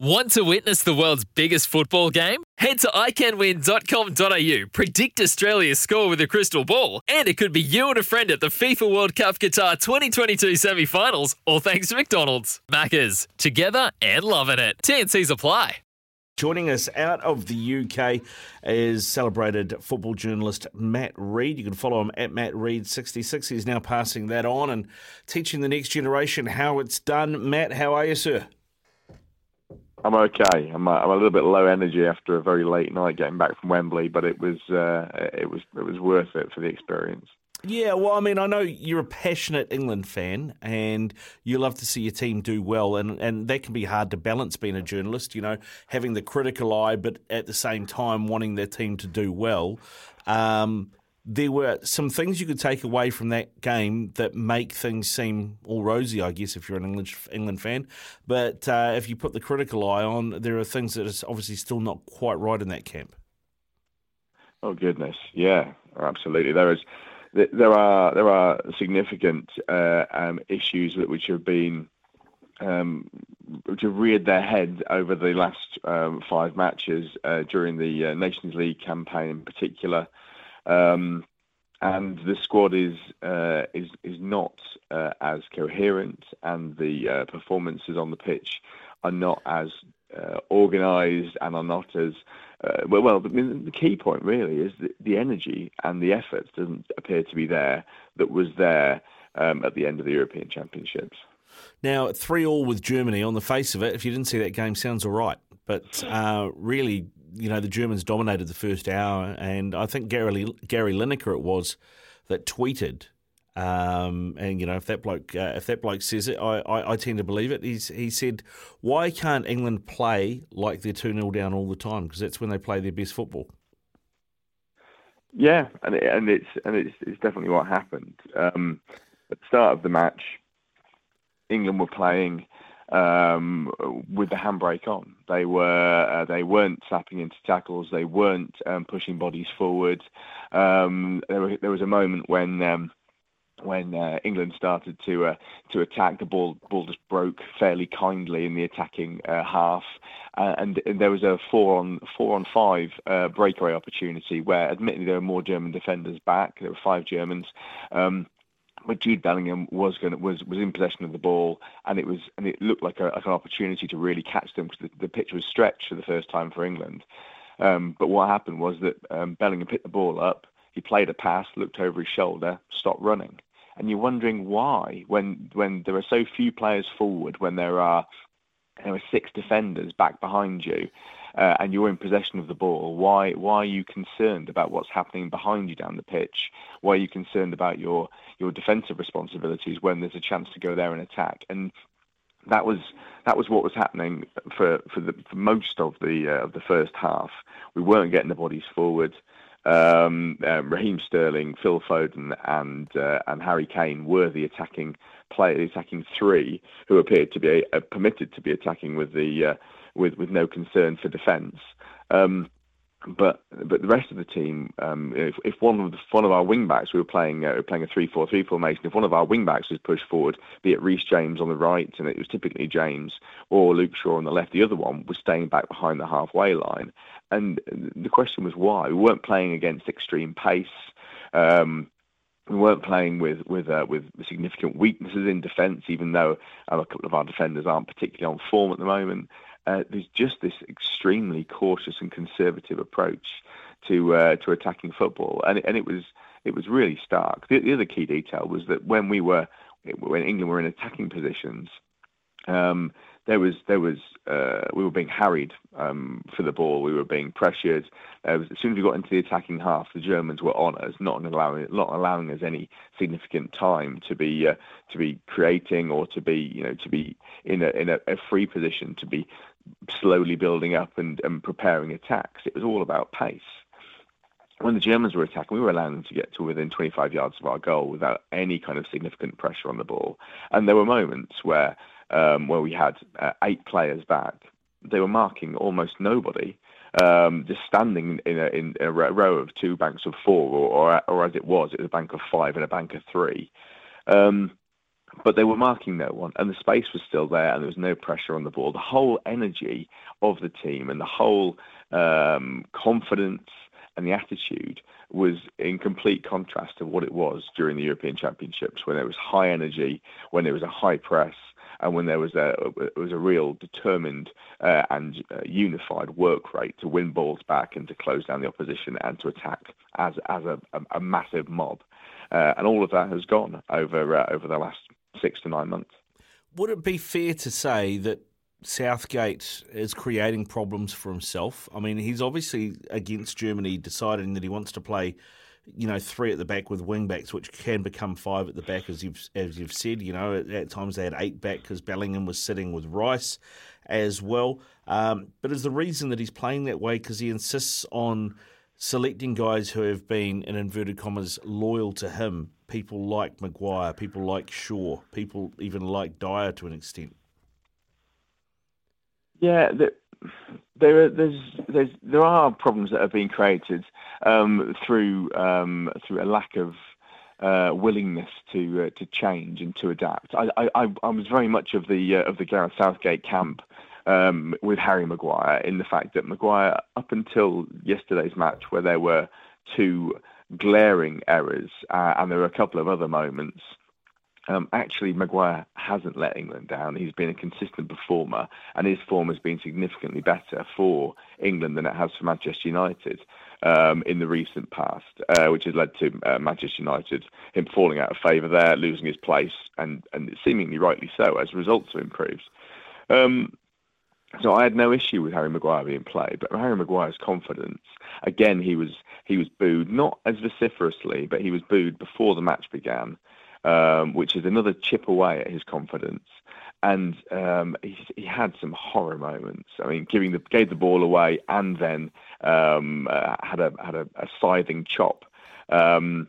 Want to witness the world's biggest football game? Head to iCanWin.com.au, predict Australia's score with a crystal ball, and it could be you and a friend at the FIFA World Cup Qatar 2022 semi finals, all thanks to McDonald's. Maccas, together and loving it. TNC's apply. Joining us out of the UK is celebrated football journalist Matt Reid. You can follow him at Matt Reid66. He's now passing that on and teaching the next generation how it's done. Matt, how are you, sir? I'm okay. I'm a, I'm a little bit low energy after a very late night getting back from Wembley, but it was uh, it was it was worth it for the experience. Yeah, well, I mean, I know you're a passionate England fan, and you love to see your team do well, and, and that can be hard to balance being a journalist. You know, having the critical eye, but at the same time wanting their team to do well. Um, there were some things you could take away from that game that make things seem all rosy, I guess, if you're an England England fan. But uh, if you put the critical eye on, there are things that are obviously still not quite right in that camp. Oh goodness, yeah, absolutely. There is, there are there are significant uh, um, issues which have been um, which have reared their head over the last um, five matches uh, during the uh, Nations League campaign in particular. Um, and the squad is uh, is is not uh, as coherent, and the uh, performances on the pitch are not as uh, organised and are not as uh, well. Well, I mean, the key point really is that the energy and the effort doesn't appear to be there that was there um, at the end of the European Championships. Now, three all with Germany. On the face of it, if you didn't see that game, sounds all right. But uh, really, you know, the Germans dominated the first hour, and I think Gary Gary Lineker it was that tweeted. Um, and you know, if that bloke uh, if that bloke says it, I, I, I, tend to believe it. He's, he said, "Why can't England play like they're two 0 down all the time? Because that's when they play their best football." Yeah, and it, and it's and it's it's definitely what happened. Um, at the start of the match, England were playing um, with the handbrake on. They were uh, they weren't slapping into tackles. They weren't um, pushing bodies forward. Um, there, were, there, was a moment when um, when uh, England started to uh, to attack, the ball ball just broke fairly kindly in the attacking uh, half, and, and, there was a four on four on five uh, breakaway opportunity where, admittedly, there were more German defenders back. There were five Germans. Um, but Jude Bellingham was going to, was was in possession of the ball, and it was and it looked like, a, like an opportunity to really catch them because the, the pitch was stretched for the first time for England. Um, but what happened was that um, Bellingham picked the ball up, he played a pass, looked over his shoulder, stopped running, and you're wondering why when when there are so few players forward, when there are there are six defenders back behind you and you're in possession of the ball, why why are you concerned about what's happening behind you down the pitch? Why are you concerned about your your defensive responsibilities when there's a chance to go there and attack? And that was that was what was happening for for, the, for most of the uh, of the first half. We weren't getting the bodies forward. Um, um, Raheem Sterling, Phil Foden, and uh, and Harry Kane were the attacking play, attacking three who appeared to be uh, permitted to be attacking with the uh, with with no concern for defence. Um, but but the rest of the team, um, if, if one of the, one of our wing backs, we were playing uh, playing a three four three formation. If one of our wing backs was pushed forward, be it Reece James on the right, and it was typically James or Luke Shaw on the left, the other one was staying back behind the halfway line. And the question was why we weren't playing against extreme pace. Um, we weren't playing with with uh, with significant weaknesses in defence, even though um, a couple of our defenders aren't particularly on form at the moment uh, there's just this extremely cautious and conservative approach to uh, to attacking football, and and it was it was really stark. The, the, other key detail was that when we were when England were in attacking positions, um, there was there was uh, we were being harried um, for the ball. We were being pressured. Was, as soon as we got into the attacking half, the Germans were on us, not allowing not allowing us any significant time to be uh, to be creating or to be you know to be in a in a, a free position to be slowly building up and, and preparing attacks. It was all about pace when the Germans were attacking, we were allowing them to get to within 25 yards of our goal without any kind of significant pressure on the ball. And there were moments where um, where we had uh, eight players back. They were marking almost nobody, um, just standing in a, in a row of two banks of four, or, or, or as it was, it was a bank of five and a bank of three. Um, but they were marking no one, and the space was still there, and there was no pressure on the ball. The whole energy of the team and the whole um, confidence and the attitude was in complete contrast to what it was during the European Championships, when there was high energy, when there was a high press, and when there was a was a real determined uh, and uh, unified work rate to win balls back and to close down the opposition and to attack as as a, a, a massive mob, uh, and all of that has gone over uh, over the last six to nine months. Would it be fair to say that Southgate is creating problems for himself? I mean, he's obviously against Germany, deciding that he wants to play you know, three at the back with wing backs, which can become five at the back, as you've as you've said. You know, at, at times they had eight back because Bellingham was sitting with Rice as well. Um, but is the reason that he's playing that way because he insists on selecting guys who have been, in inverted commas, loyal to him. People like Maguire, people like Shaw, people even like Dier to an extent. Yeah, the, there are there's, there's there are problems that have been created um, through um, through a lack of uh, willingness to uh, to change and to adapt. I, I, I was very much of the uh, of the Gareth Southgate camp um, with Harry Maguire in the fact that Maguire, up until yesterday's match, where there were two glaring errors uh, and there were a couple of other moments um, actually, Maguire hasn't let England down. He's been a consistent performer, and his form has been significantly better for England than it has for Manchester United um, in the recent past, uh, which has led to uh, Manchester United him falling out of favour there, losing his place, and and seemingly rightly so as results have improved. Um, so I had no issue with Harry Maguire being played, but Harry Maguire's confidence, again, he was he was booed not as vociferously, but he was booed before the match began um, which is another chip away at his confidence. And um, he, he, had some horror moments. I mean, giving the gave the ball away and then um, uh, had a had a, a scything chop. Um,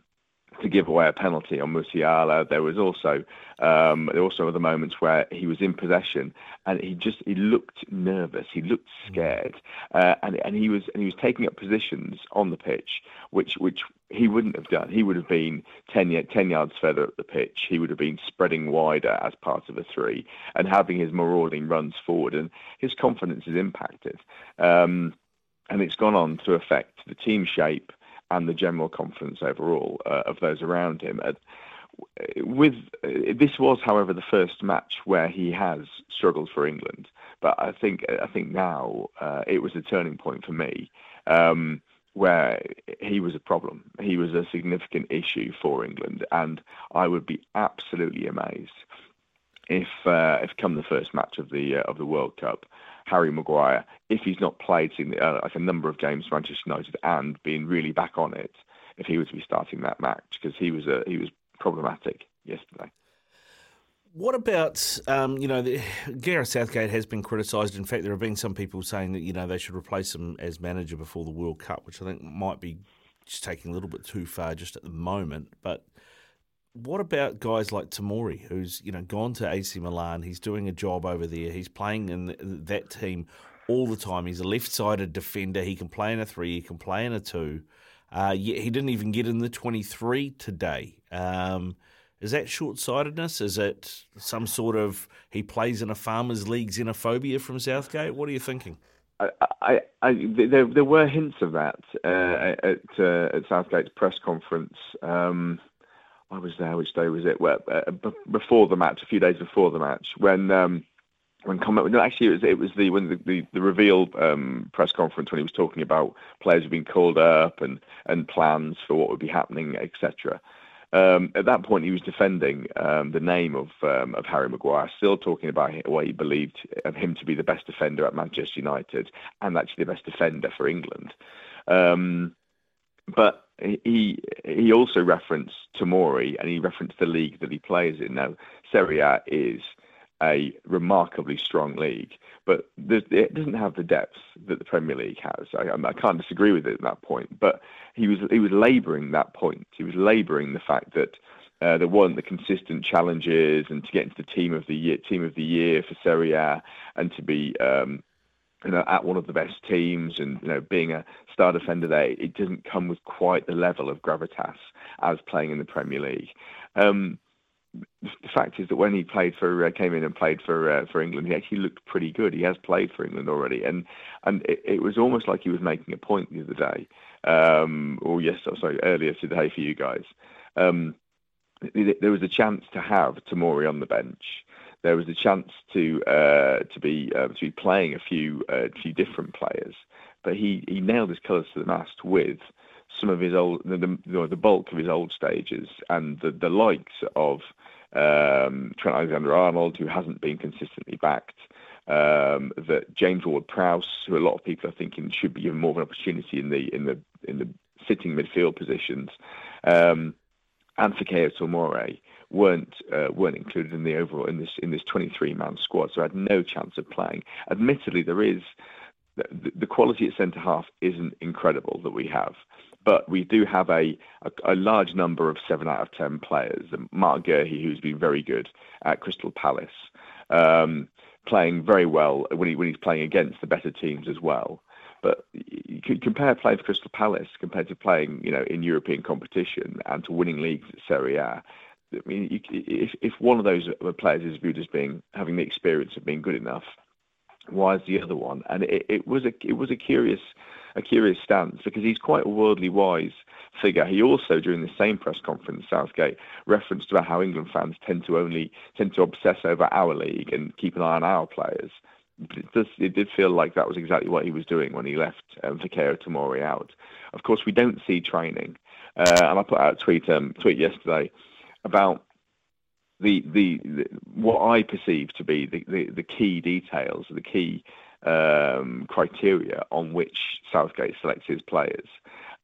to give away a penalty on Musiala. There was also um, there were also other moments where he was in possession and he just he looked nervous, he looked mm. scared, uh, and and he was and he was taking up positions on the pitch which which he wouldn't have done. He would have been 10, 10 yards further up the pitch. He would have been spreading wider as part of a three and having his marauding runs forward, and his confidence is impacted. Um, and it's gone on to affect the team shape and the general confidence overall uh, of those around him. Uh, with this was, however, the first match where he has struggled for England, but I think I think now uh, it was a turning point for me. Um, where he was a problem. He was a significant issue for England, and I would be absolutely amazed if, uh, if come the first match of the uh, of the World Cup, Harry Maguire, if he's not played uh, like a number of games for Manchester United and being really back on it, if he was to be starting that match because he was a, he was problematic yesterday. What about, um, you know, the, Gareth Southgate has been criticised. In fact, there have been some people saying that, you know, they should replace him as manager before the World Cup, which I think might be just taking a little bit too far just at the moment. But what about guys like Tomori, who's, you know, gone to AC Milan? He's doing a job over there. He's playing in that team all the time. He's a left-sided defender. He can play in a three. He can play in a two. Uh, he didn't even get in the 23 today. Um, is that short sightedness? Is it some sort of he plays in a farmers league xenophobia from Southgate? What are you thinking? I, I, there, there were hints of that uh, at, uh, at Southgate's press conference. Um, I was there. Which day was it? Well, uh, b- before the match, a few days before the match, when um, when comment. No, actually, it was it was the when the the, the reveal um, press conference when he was talking about players being called up and and plans for what would be happening, etc. Um, at that point, he was defending um, the name of um, of Harry Maguire, still talking about what he believed of him to be the best defender at Manchester United and actually the best defender for England. Um, but he he also referenced Tomori and he referenced the league that he plays in. Now, Serie A is a remarkably strong league, but it doesn't have the depth that the Premier League has. I, I can't disagree with it at that point. But he was he was labouring that point. He was labouring the fact that uh, there weren't the consistent challenges, and to get into the team of the year, team of the year for Serie A, and to be um, you know at one of the best teams, and you know being a star defender there, it doesn't come with quite the level of gravitas as playing in the Premier League. Um, the fact is that when he played for uh, came in and played for uh, for England, he actually looked pretty good. He has played for England already, and and it, it was almost like he was making a point the other day, um, or yes, sorry, earlier today for you guys. Um, there was a chance to have Tomori on the bench. There was a chance to uh, to be uh, to be playing a few uh, few different players, but he, he nailed his colours to the mast with some of his old, the, the, the bulk of his old stages, and the, the likes of um, Trent Alexander-Arnold, who hasn't been consistently backed, um, that James Ward-Prowse, who a lot of people are thinking should be given more of an opportunity in the in the in the sitting midfield positions, um, and Fikayo Tomori weren't uh, weren't included in the overall in this in this 23 man squad, so had no chance of playing. Admittedly, there is the, quality at centre half isn't incredible that we have but we do have a, large number of seven out of ten players. Marc Guéhi, who's been very good at Crystal Palace, um, playing very well when, he, when he's playing against the better teams as well. But you compare playing for Crystal Palace compared to playing, you know, in European competition and to winning leagues at Serie A. I mean, you, if, if one of those players is viewed as being having the experience of being good enough, why is the other one? And it, it was a it was a curious a curious stance because he's quite a worldly wise figure. He also, during the same press conference, Southgate referenced about how England fans tend to only tend to obsess over our league and keep an eye on our players. It, does, it did feel like that was exactly what he was doing when he left um, Fikayo Tomori out. Of course, we don't see training, uh, and I put out a tweet um, tweet yesterday about the, the, the what I perceive to be the, the, the key details, the key um, criteria on which Southgate selects his players.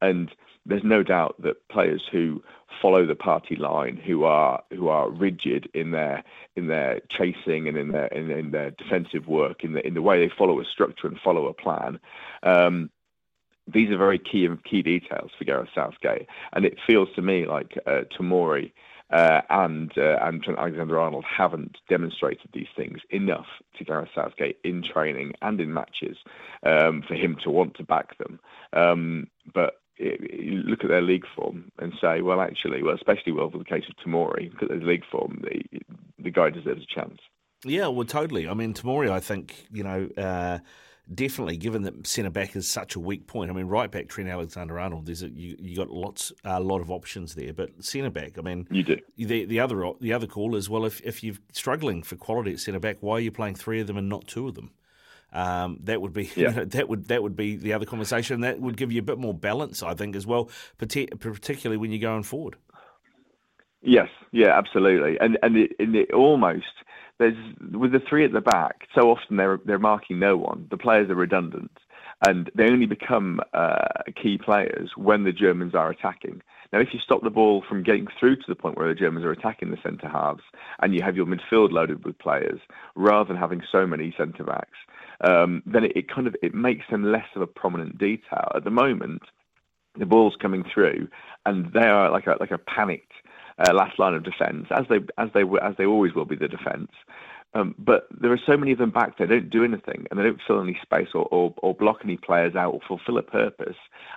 And there's no doubt that players who follow the party line, who are who are rigid in their in their chasing and in their in, in their defensive work, in the in the way they follow a structure and follow a plan. Um, these are very key key details for Gareth Southgate, and it feels to me like uh, Tomori uh, and uh, and Alexander Arnold haven't demonstrated these things enough to Gareth Southgate in training and in matches um, for him to want to back them. Um, but look at their league form and say, well, actually, well, especially well for the case of Tomori, look at their league form, the, the guy deserves a chance. Yeah, well, totally. I mean, Tomori, I think, you know, uh, definitely, given that centre back is such a weak point. I mean, right back Trent Alexander Arnold. There's a, you you got lots a lot of options there, but centre back. I mean, you do. The the other the other call is well, if if you're struggling for quality at centre back, why are you playing three of them and not two of them? Um, that would be yeah. you know, that would that would be the other conversation. That would give you a bit more balance, I think, as well, particularly when you're going forward. Yes, yeah, absolutely, and and it, and it almost there's with the three at the back. So often they're they're marking no one. The players are redundant, and they only become uh, key players when the Germans are attacking. Now, if you stop the ball from getting through to the point where the Germans are attacking the centre halves, and you have your midfield loaded with players, rather than having so many centre backs, um, then it, it kind of it makes them less of a prominent detail. At the moment, the ball's coming through, and they are like a like a panicked uh, last line of defence, as they as they as they always will be the defence. Um, but there are so many of them back there, they don't do anything, and they don't fill any space or, or, or block any players out or fulfil a purpose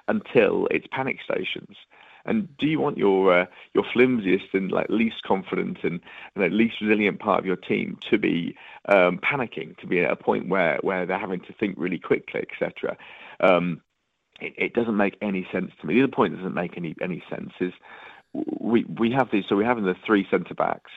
until it's panic stations. And do you want your uh, your flimsiest and like least confident and, and least resilient part of your team to be um, panicking, to be at a point where, where they're having to think really quickly, etc. Um, it, it, doesn't make any sense to me. The other point that doesn't make any any sense is we we have these. So we have the three centre backs.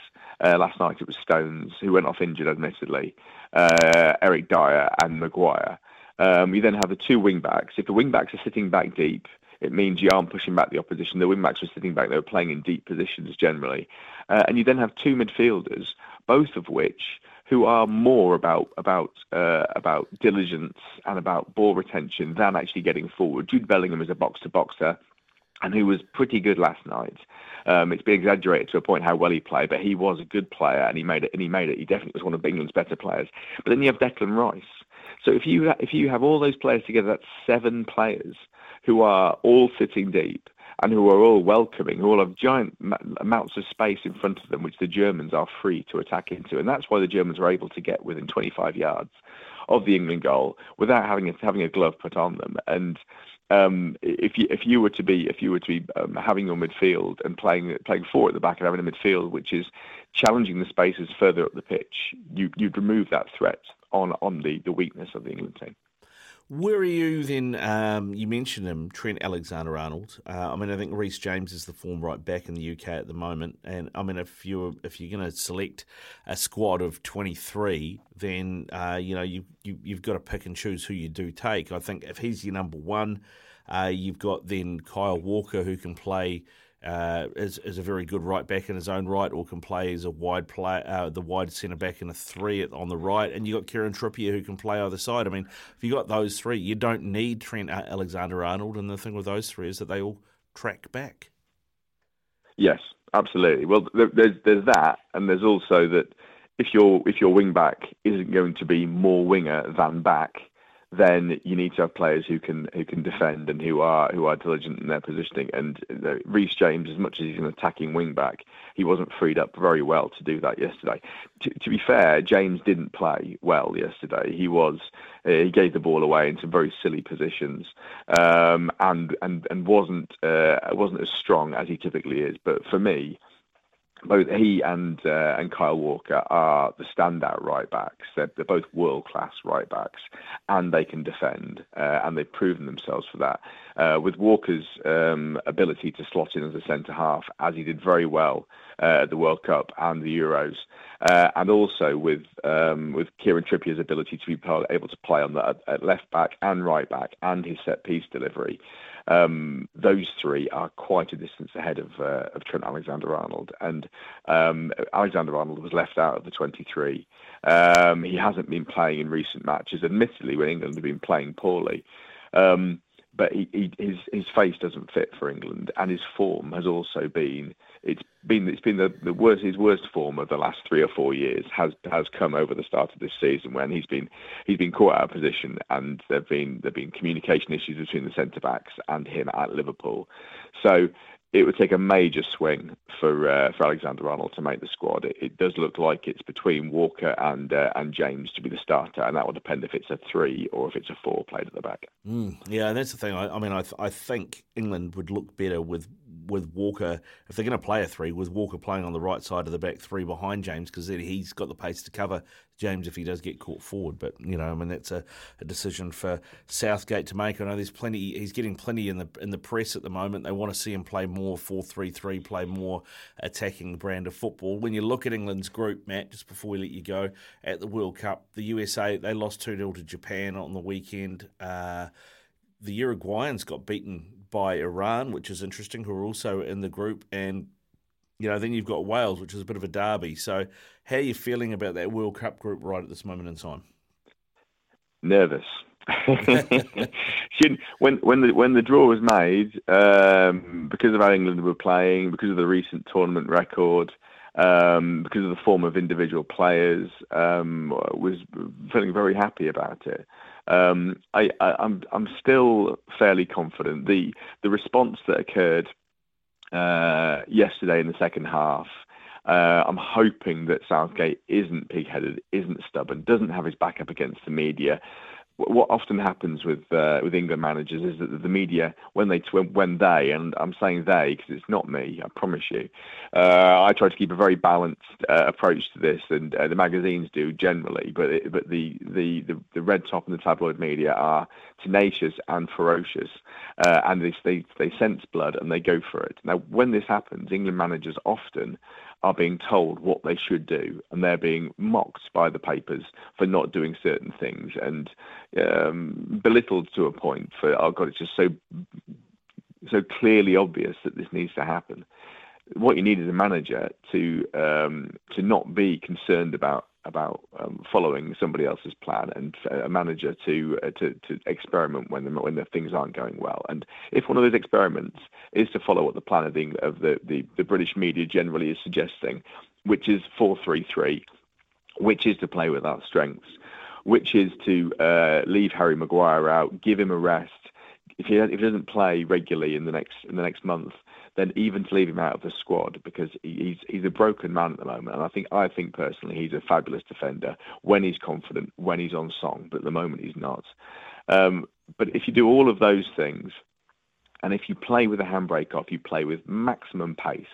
Uh, last night it was Stones who went off injured, admittedly. Uh, Eric Dier and Maguire. Um, we then have the two wing backs. If the wing backs are sitting back deep, It means you aren't pushing back the opposition. The wing backs were sitting back; they were playing in deep positions generally, uh, and you then have two midfielders, both of which who are more about about uh, about diligence and about ball retention than actually getting forward. Jude Bellingham is a box to boxer, and who was pretty good last night. Um, it's been exaggerated to a point how well he played, but he was a good player and he made it. And he made it. He definitely was one of England's better players. But then you have Declan Rice. So if you if you have all those players together, that's seven players who are all sitting deep and who are all welcoming, who all have giant amounts of space in front of them, which the Germans are free to attack into, and that's why the Germans were able to get within 25 yards of the England goal without having a, having a glove put on them. And if you if you were to be if you were to be um, having your midfield and playing playing four at the back and having a midfield which is challenging the spaces further up the pitch, you you'd remove that threat on on the, the weakness of the England team. Where are you then? Um, you mentioned him, Trent Alexander Arnold. Uh, I mean, I think Reece James is the form right back in the UK at the moment. And I mean, if you're if you're going to select a squad of 23, then uh, you know you, you you've got to pick and choose who you do take. I think if he's your number one, uh, you've got then Kyle Walker who can play. Uh, is, is a very good right back in his own right, or can play as a wide play, uh, the wide centre back in a three on the right, and you got Kieran Trippier who can play either side. I mean, if you got those three, you don't need Trent Alexander Arnold, and the thing with those three is that they all track back. Yes, absolutely. Well, there's there's that, and there's also that if your if your wing back isn't going to be more winger than back, then you need to have players who can who can defend and who are who are diligent in their positioning. And uh, Reece James, as much as he's an attacking wing back, he wasn't freed up very well to do that yesterday. To, to be fair, James didn't play well yesterday. He was uh, he gave the ball away in some very silly positions, um, and and and wasn't uh, wasn't as strong as he typically is. But for me both he and uh, and Kyle Walker are the standout right backs. They're, they're both world class right backs, and they can defend, uh, and they've proven themselves for that. Uh, with Walker's um, ability to slot in as a centre half, as he did very well uh, at the World Cup and the Euros, uh, and also with um, with Kieran Trippier's ability to be able to play on the at left back and right back, and his set piece delivery. Um, those three are quite a distance ahead of, uh, Trent Alexander-Arnold, and um, Alexander-Arnold was left out of the 23. Um, he hasn't been playing in recent matches, admittedly, when England have been playing poorly. But his face doesn't fit for England, and his form has also been it's been it's been the, the worst his worst form of the last three or four years has has come over the start of this season when he's been he's been caught out of position and there've been there've been communication issues between the centre backs and him at Liverpool. So it would take a major swing for uh, for Alexander Arnold to make the squad. It, it does look like it's between Walker and uh, and James to be the starter, and that will depend if it's a three or if it's a four played at the back. Mm, yeah, and that's the thing. I, I mean, I, th- I think England would look better with with Walker if they're going to play a three with Walker playing on the right side of the back three behind James because he's got the pace to cover James if he does get caught forward. But you know, I mean, that's a, a decision for Southgate to make. I know there's plenty. He's getting plenty in the in the press at the moment. They want to see him play more four three three, play more attacking brand of football. When you look at England's group, Matt, just before we let you go, at the World Cup, the USA they lost two 0 to Japan on the weekend. Uh, the Uruguayans got beaten by Iran, which is interesting, who are also in the group, and you know then you've got Wales, which is a bit of a derby. So, how are you feeling about that World Cup group right at this moment in time? Nervous. when when the when the draw was made, um, because of how England were playing, because of the recent tournament record, um, because of the form of individual players, um, was feeling very happy about it. Um, I, am I'm, I'm still fairly confident. The the response that occurred uh, yesterday in the second half. Uh, I'm hoping that Southgate isn't pig-headed, isn't stubborn, doesn't have his back up against the media, what often happens with uh, with England managers is that the media, when they when they, and I'm saying they because it's not me, I promise you, uh, I try to keep a very balanced uh, approach to this, and uh, the magazines do generally, but it, but the, the, the the red top and the tabloid media are tenacious and ferocious, uh, and they, they they sense blood and they go for it. Now, when this happens, England managers often are being told what they should do, and they're being mocked by the papers for not doing certain things and um, belittled to a point for oh god, it's just so so clearly obvious that this needs to happen. What you need is a manager to um, to not be concerned about about um, following somebody else's plan and a manager to uh, to, to experiment when the, when the things aren't going well. And if one of those experiments is to follow what the plan of the of the, the, the British media generally is suggesting, which is four three three, which is to play with our strengths, which is to uh, leave Harry Maguire out, give him a rest. If he, if he doesn't play regularly in the next in the next month, then even to leave him out of the squad because he's he's a broken man at the moment. And I think I think personally he's a fabulous defender when he's confident, when he's on song, but at the moment he's not. Um, but if you do all of those things, and if you play with a handbrake off, you play with maximum pace.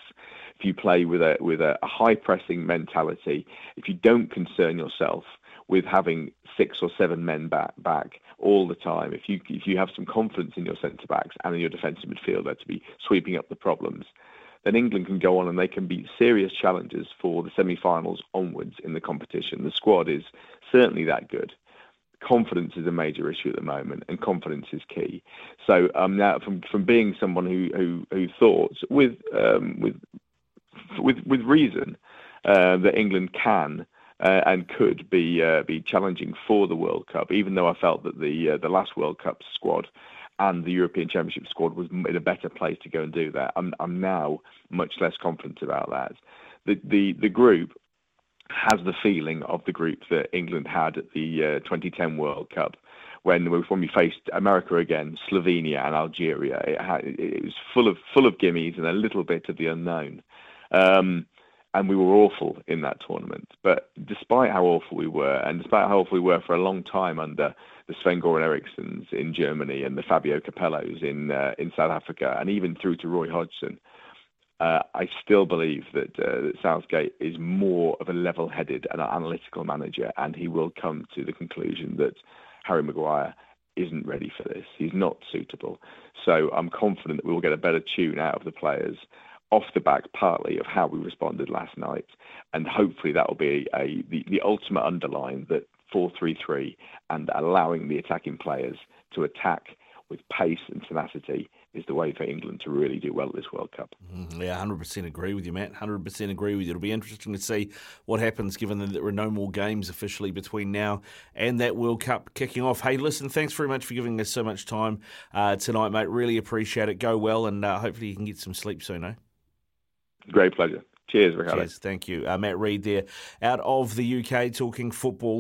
If you play with a with a, a high pressing mentality, if you don't concern yourself with having six or seven men back back all the time. If you if you have some confidence in your centre backs and in your defensive midfielder to be sweeping up the problems, then England can go on and they can be serious challengers for the semi-finals onwards in the competition. The squad is certainly that good. Confidence is a major issue at the moment, and confidence is key. So um, now, from from being someone who who, who thought with um, with with with reason uh, that England can uh, and could be uh, be challenging for the World Cup. Even though I felt that the uh, the last World Cup squad and the European Championship squad was in a better place to go and do that. I'm I'm now much less confident about that. The the the group has the feeling of the group that England had at the uh, 2010 World Cup. When, when we faced America again, Slovenia and Algeria, it, had, it was full of full of gimmies and a little bit of the unknown. Um, and we were awful in that tournament. But despite how awful we were, and despite how awful we were for a long time under the Sven Goran Erikssons in Germany and the Fabio Capellos in uh, in South Africa, and even through to Roy Hodgson, uh, I still believe that, uh, that Southgate is more of a level-headed and analytical manager, and he will come to the conclusion that Harry Maguire isn't ready for this. He's not suitable. So I'm confident that we will get a better tune out of the players off the back partly of how we responded last night, and hopefully that will be a, the, the ultimate underline that 4-3-3 and allowing the attacking players to attack with pace and tenacity is the way for England to really do well at this World Cup. Mm, yeah, 100% agree with you, Matt. 100% agree with you. It'll be interesting to see what happens given that there are no more games officially between now and that World Cup kicking off. Hey, listen, thanks very much for giving us so much time uh, tonight, mate. Really appreciate it. Go well, and uh, hopefully you can get some sleep soon, eh? Great pleasure. Cheers, Ricardo. Cheers. Thank you. Uh, Matt Reid there out of the UK talking football.